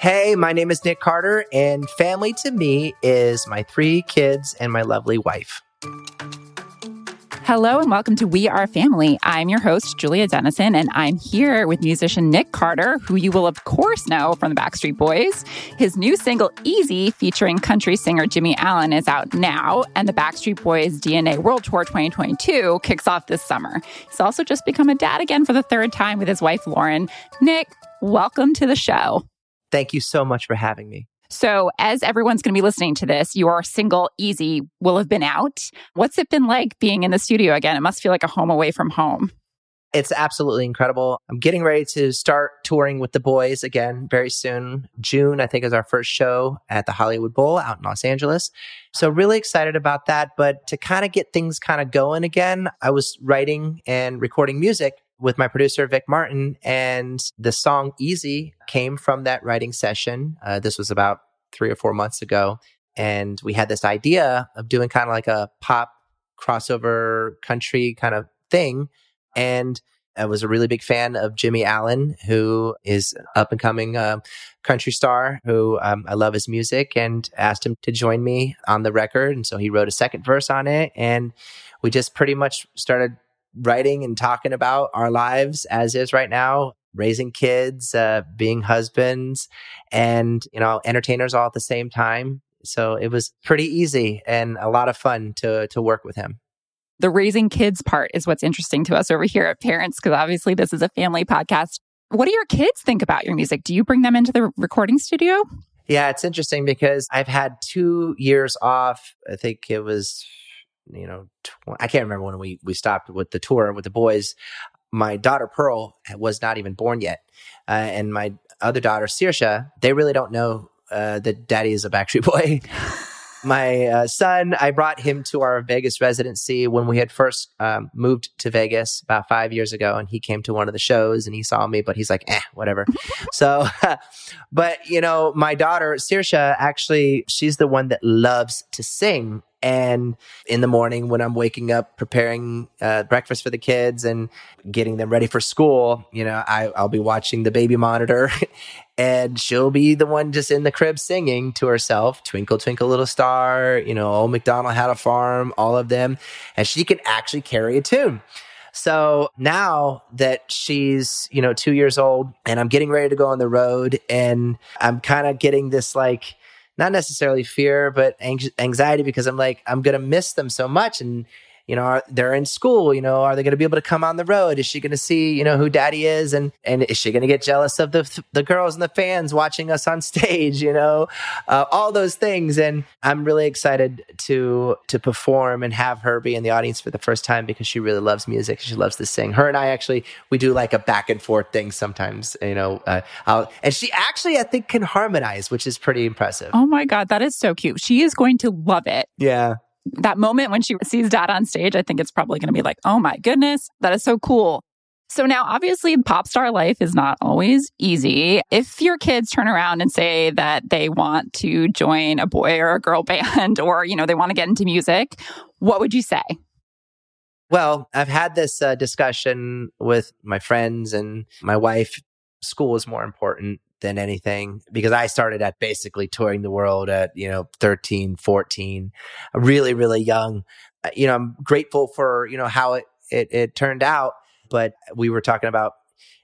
Hey, my name is Nick Carter, and family to me is my three kids and my lovely wife. Hello and welcome to We Are Family. I'm your host, Julia Dennison, and I'm here with musician Nick Carter, who you will, of course, know from the Backstreet Boys. His new single, Easy, featuring country singer Jimmy Allen, is out now, and the Backstreet Boys DNA World Tour 2022 kicks off this summer. He's also just become a dad again for the third time with his wife, Lauren. Nick, welcome to the show. Thank you so much for having me. So, as everyone's going to be listening to this, your single Easy will have been out. What's it been like being in the studio again? It must feel like a home away from home. It's absolutely incredible. I'm getting ready to start touring with the boys again very soon. June, I think, is our first show at the Hollywood Bowl out in Los Angeles. So, really excited about that. But to kind of get things kind of going again, I was writing and recording music with my producer, Vic Martin. And the song Easy came from that writing session. Uh, this was about three or four months ago. And we had this idea of doing kind of like a pop crossover country kind of thing. And I was a really big fan of Jimmy Allen, who is up and coming uh, country star, who um, I love his music, and asked him to join me on the record. And so he wrote a second verse on it. And we just pretty much started writing and talking about our lives as is right now raising kids uh, being husbands and you know entertainers all at the same time. So it was pretty easy and a lot of fun to to work with him. The raising kids part is what's interesting to us over here at parents because obviously this is a family podcast. What do your kids think about your music? Do you bring them into the recording studio? Yeah it's interesting because i've had two years off. I think it was you know, tw- I can't remember when we, we stopped with the tour with the boys. My daughter Pearl was not even born yet. Uh, and my other daughter, Saoirse, they really don't know uh, that daddy is a Backstreet Boy. my uh, son, I brought him to our Vegas residency when we had first um, moved to Vegas about five years ago, and he came to one of the shows and he saw me, but he's like, eh, whatever. so, but you know, my daughter Saoirse, actually, she's the one that loves to sing. And in the morning, when I'm waking up, preparing uh, breakfast for the kids and getting them ready for school, you know, I, I'll be watching the baby monitor and she'll be the one just in the crib singing to herself twinkle twinkle little star you know old mcdonald had a farm all of them. And she can actually carry a tune. So now that she's you know two years old and i'm getting ready to go on the road and i'm kind of getting this like not necessarily fear but anxiety because i'm like i'm gonna miss them so much and you know, are, they're in school, you know, are they going to be able to come on the road? Is she going to see, you know, who daddy is? And, and is she going to get jealous of the, the girls and the fans watching us on stage, you know, uh, all those things. And I'm really excited to, to perform and have her be in the audience for the first time because she really loves music. She loves to sing. Her and I actually, we do like a back and forth thing sometimes, you know, uh, and she actually, I think can harmonize, which is pretty impressive. Oh my God. That is so cute. She is going to love it. Yeah that moment when she sees dad on stage, I think it's probably going to be like, oh my goodness, that is so cool. So now, obviously, pop star life is not always easy. If your kids turn around and say that they want to join a boy or a girl band or, you know, they want to get into music, what would you say? Well, I've had this uh, discussion with my friends and my wife. School is more important than anything because I started at basically touring the world at, you know, 13, 14, really, really young. Uh, you know, I'm grateful for, you know, how it, it, it turned out, but we were talking about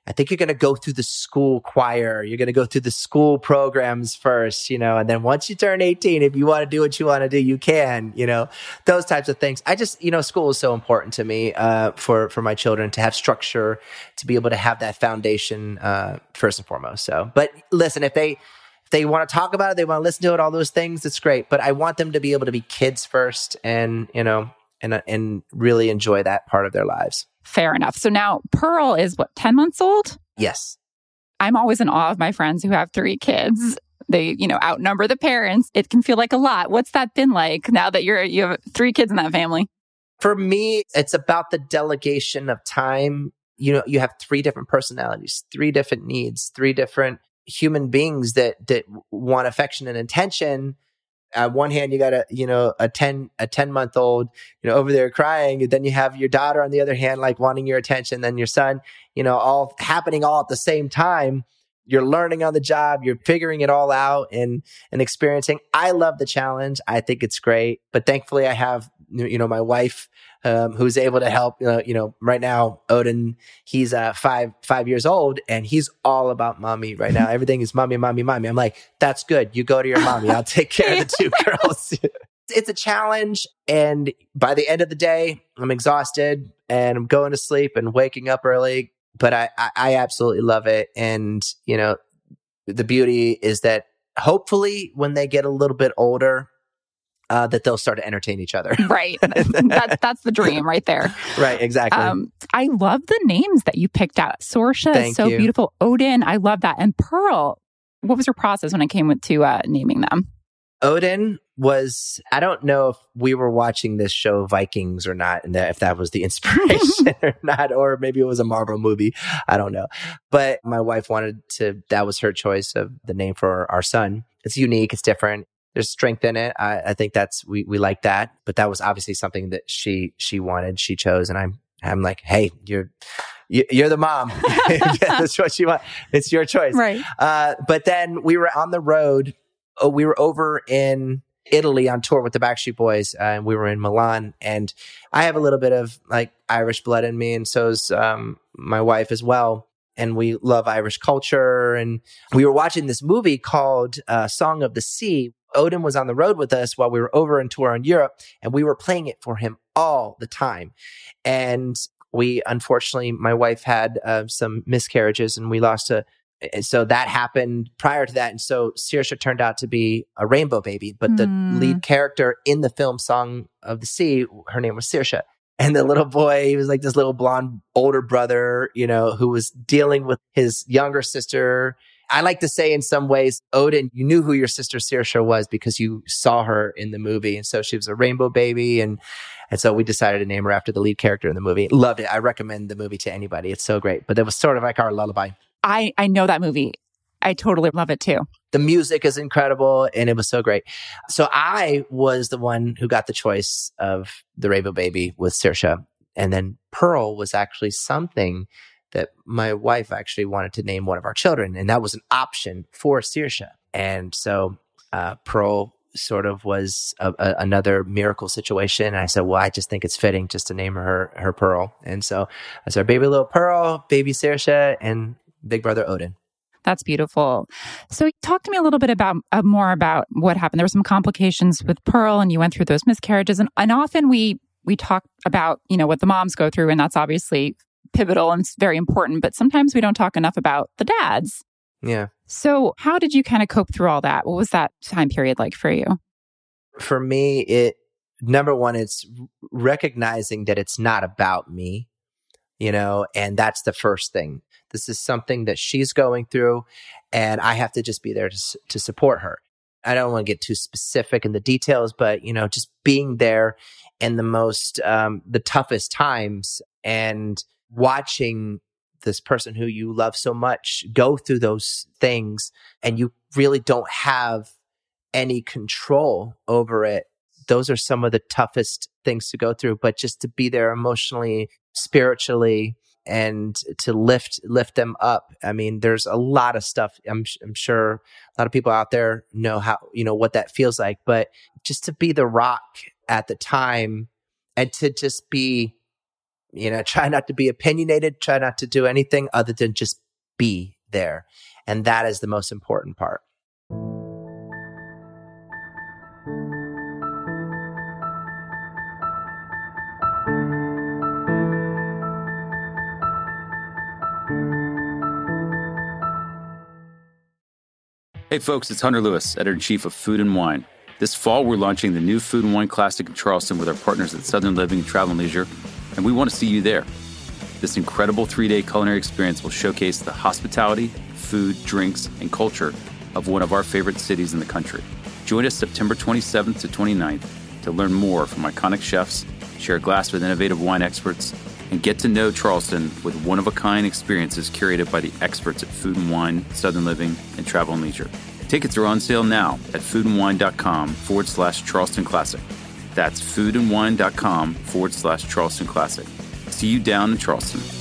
I think you're going to go through the school choir. You're going to go through the school programs first, you know, and then once you turn 18, if you want to do what you want to do, you can, you know, those types of things. I just, you know, school is so important to me, uh, for, for my children to have structure, to be able to have that foundation, uh, first and foremost. So, but listen, if they, if they want to talk about it, they want to listen to it, all those things, it's great. But I want them to be able to be kids first and, you know, and, and really enjoy that part of their lives. Fair enough. So now Pearl is what, 10 months old? Yes. I'm always in awe of my friends who have three kids. They, you know, outnumber the parents. It can feel like a lot. What's that been like now that you're you have three kids in that family? For me, it's about the delegation of time. You know, you have three different personalities, three different needs, three different human beings that that want affection and attention on one hand you got a you know a 10 a 10 month old you know over there crying and then you have your daughter on the other hand like wanting your attention then your son you know all happening all at the same time. You're learning on the job you're figuring it all out and and experiencing. I love the challenge. I think it's great but thankfully i have you know my wife um, who's able to help. Uh, you know, right now Odin, he's uh, five five years old, and he's all about mommy right now. Everything is mommy, mommy, mommy. I'm like, that's good. You go to your mommy. I'll take care of the two girls. it's a challenge, and by the end of the day, I'm exhausted and I'm going to sleep and waking up early. But I, I, I absolutely love it, and you know, the beauty is that hopefully when they get a little bit older uh, that they'll start to entertain each other. Right. that, that's the dream right there. Right, exactly. Um, I love the names that you picked out. Saoirse Thank is so you. beautiful. Odin, I love that. And Pearl, what was your process when it came to uh, naming them? Odin was, I don't know if we were watching this show Vikings or not, and if that was the inspiration or not, or maybe it was a Marvel movie. I don't know. But my wife wanted to, that was her choice of the name for our son. It's unique, it's different there's strength in it. I, I think that's we we like that. But that was obviously something that she she wanted, she chose, and I'm I'm like, hey, you're you're the mom. that's what you want. It's your choice. Right. Uh, but then we were on the road. Oh, we were over in Italy on tour with the Backstreet Boys, uh, and we were in Milan. And I have a little bit of like Irish blood in me, and so's um, my wife as well. And we love Irish culture. And we were watching this movie called uh, Song of the Sea, Odin was on the road with us while we were over in tour in Europe, and we were playing it for him all the time. And we, unfortunately, my wife had uh, some miscarriages, and we lost a. And so that happened prior to that, and so Saoirse turned out to be a rainbow baby. But the mm. lead character in the film "Song of the Sea," her name was Saoirse. And the little boy, he was like this little blonde older brother, you know, who was dealing with his younger sister I like to say in some ways, Odin, you knew who your sister Saoirse was because you saw her in the movie. And so she was a rainbow baby. And, and so we decided to name her after the lead character in the movie. Loved it. I recommend the movie to anybody. It's so great. But it was sort of like our lullaby. I, I know that movie. I totally love it too. The music is incredible and it was so great. So I was the one who got the choice of the Rainbow Baby with Saoirse. And then Pearl was actually something that my wife actually wanted to name one of our children, and that was an option for Saoirse. And so uh, Pearl sort of was a, a, another miracle situation. And I said, well, I just think it's fitting just to name her her Pearl. And so I said, baby little Pearl, baby Saoirse, and big brother Odin. That's beautiful. So, talk to me a little bit about uh, more about what happened. There were some complications with Pearl, and you went through those miscarriages. And, and often we we talk about you know what the moms go through, and that's obviously pivotal and very important, but sometimes we don't talk enough about the dads. Yeah. So, how did you kind of cope through all that? What was that time period like for you? For me, it number one, it's recognizing that it's not about me, you know, and that's the first thing. This is something that she's going through, and I have to just be there to, to support her. I don't want to get too specific in the details, but you know, just being there in the most, um, the toughest times and watching this person who you love so much go through those things and you really don't have any control over it those are some of the toughest things to go through. But just to be there emotionally spiritually and to lift lift them up i mean there's a lot of stuff. I'm i'm sure a lot of people out there know how you know what that feels like. But just to be the rock at the time and to just be you know, try not to be opinionated, try not to do anything other than just be there. And that is the most important part. Hey folks, it's Hunter Lewis, editor in chief of Food and Wine. This fall, we're launching the new Food and Wine Classic in Charleston with our partners at Southern Living Travel and Leisure and we want to see you there. This incredible three day culinary experience will showcase the hospitality, food, drinks, and culture of one of our favorite cities in the country. Join us September 27th to 29th to learn more from iconic chefs, share a glass with innovative wine experts, and get to know Charleston with one of a kind experiences curated by the experts at Food and Wine, Southern Living, and Travel and Leisure. Tickets are on sale now at foodandwine.com forward slash Charleston Classic. That's foodandwine.com forward slash Charleston Classic. See you down in Charleston.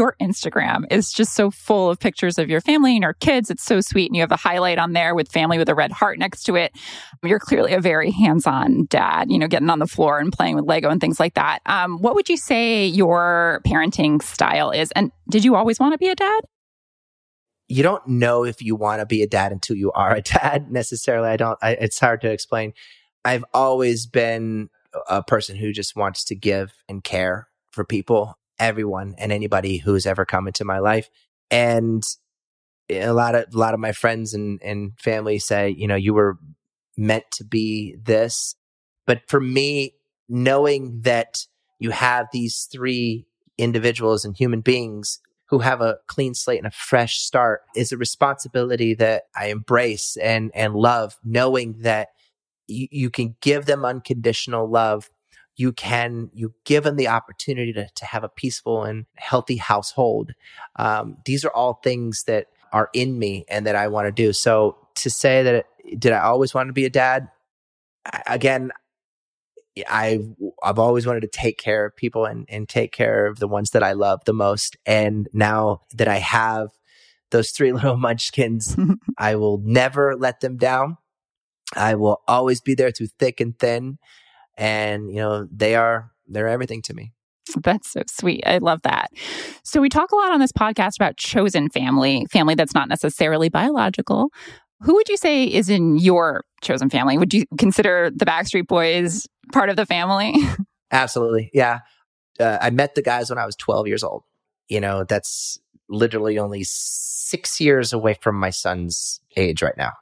Your Instagram is just so full of pictures of your family and your kids. It's so sweet. And you have a highlight on there with family with a red heart next to it. You're clearly a very hands on dad, you know, getting on the floor and playing with Lego and things like that. Um, what would you say your parenting style is? And did you always want to be a dad? You don't know if you want to be a dad until you are a dad necessarily. I don't, I, it's hard to explain. I've always been a person who just wants to give and care for people everyone and anybody who's ever come into my life. And a lot of a lot of my friends and, and family say, you know, you were meant to be this. But for me, knowing that you have these three individuals and human beings who have a clean slate and a fresh start is a responsibility that I embrace and and love, knowing that you, you can give them unconditional love you can you give them the opportunity to, to have a peaceful and healthy household um, these are all things that are in me and that i want to do so to say that did i always want to be a dad again I I've always wanted to take care of people and, and take care of the ones that I love the most. And now that I have those three little munchkins, I will never let them down. I will always be there through thick and thin and you know they are they're everything to me that's so sweet. I love that. So, we talk a lot on this podcast about chosen family, family that's not necessarily biological. Who would you say is in your chosen family? Would you consider the Backstreet Boys part of the family? Absolutely. Yeah. Uh, I met the guys when I was 12 years old. You know, that's literally only six years away from my son's age right now.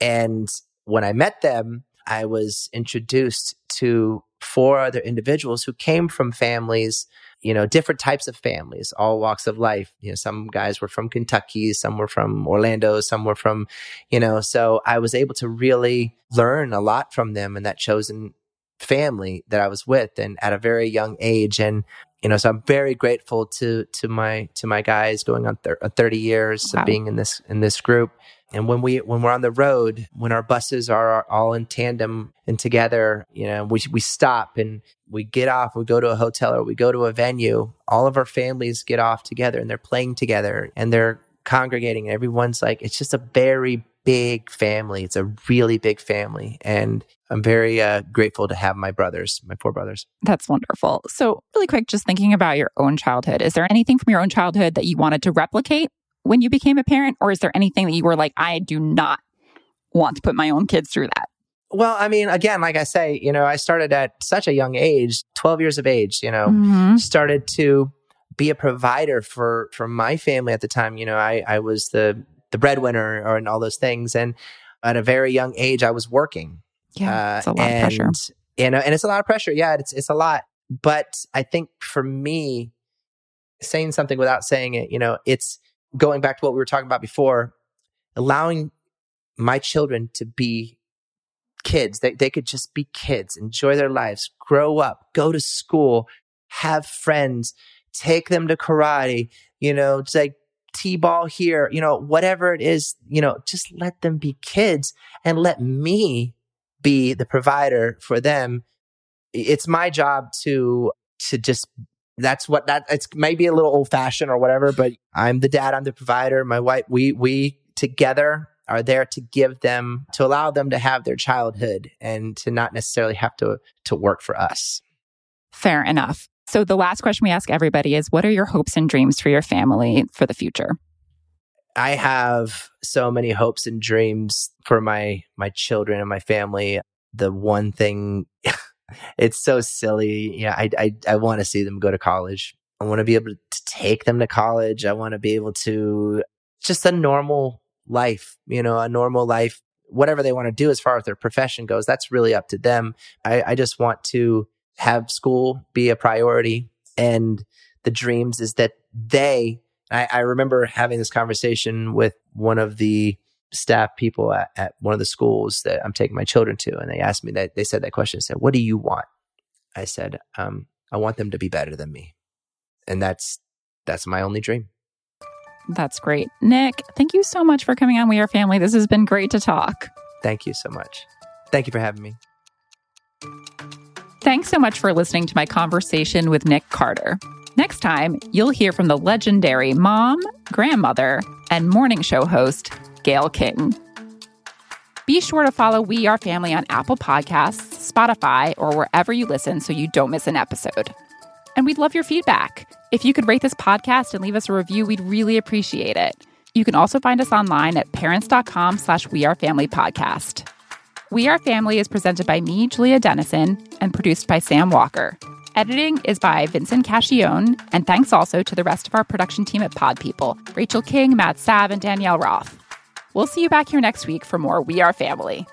And when I met them, I was introduced to four other individuals who came from families, you know, different types of families, all walks of life. You know, some guys were from Kentucky, some were from Orlando, some were from, you know, so I was able to really learn a lot from them and that chosen family that I was with and at a very young age. And, you know, so I'm very grateful to, to my, to my guys going on thir- uh, 30 years wow. of being in this, in this group and when we when we're on the road, when our buses are all in tandem and together, you know, we we stop and we get off, we go to a hotel or we go to a venue, all of our families get off together and they're playing together and they're congregating. And everyone's like it's just a very big family. It's a really big family. And I'm very uh, grateful to have my brothers, my four brothers. That's wonderful. So, really quick, just thinking about your own childhood, is there anything from your own childhood that you wanted to replicate when you became a parent? Or is there anything that you were like, I do not want to put my own kids through that? Well, I mean, again, like I say, you know, I started at such a young age, 12 years of age, you know, mm-hmm. started to be a provider for, for my family at the time. You know, I, I was the, the breadwinner or and all those things. And at a very young age, I was working. Yeah. Uh, it's a lot and, of pressure. You know, and it's a lot of pressure. Yeah. It's, it's a lot. But I think for me, saying something without saying it, you know, it's, going back to what we were talking about before, allowing my children to be kids. They, they could just be kids, enjoy their lives, grow up, go to school, have friends, take them to karate, you know, it's like t-ball here, you know, whatever it is, you know, just let them be kids and let me be the provider for them. It's my job to, to just that's what that it's maybe a little old fashioned or whatever, but I'm the dad, I'm the provider. My wife, we we together are there to give them to allow them to have their childhood and to not necessarily have to to work for us. Fair enough. So the last question we ask everybody is what are your hopes and dreams for your family for the future? I have so many hopes and dreams for my my children and my family. The one thing it's so silly. Yeah, I I, I want to see them go to college. I want to be able to take them to college. I want to be able to just a normal life, you know, a normal life whatever they want to do as far as their profession goes, that's really up to them. I, I just want to have school be a priority. And the dreams is that they, I, I remember having this conversation with one of the staff people at, at one of the schools that I'm taking my children to. And they asked me that, they said that question, said, what do you want? I said, um, I want them to be better than me. And that's, that's my only dream. That's great. Nick, thank you so much for coming on We Are Family. This has been great to talk. Thank you so much. Thank you for having me. Thanks so much for listening to my conversation with Nick Carter. Next time, you'll hear from the legendary mom, grandmother, and morning show host, Gayle King. Be sure to follow We Are Family on Apple Podcasts, Spotify, or wherever you listen so you don't miss an episode. And we'd love your feedback. If you could rate this podcast and leave us a review, we'd really appreciate it. You can also find us online at parents.com slash We Are Family Podcast. We Are Family is presented by me, Julia Dennison, and produced by Sam Walker. Editing is by Vincent Cacchione, and thanks also to the rest of our production team at Pod People Rachel King, Matt Sav, and Danielle Roth. We'll see you back here next week for more We Are Family.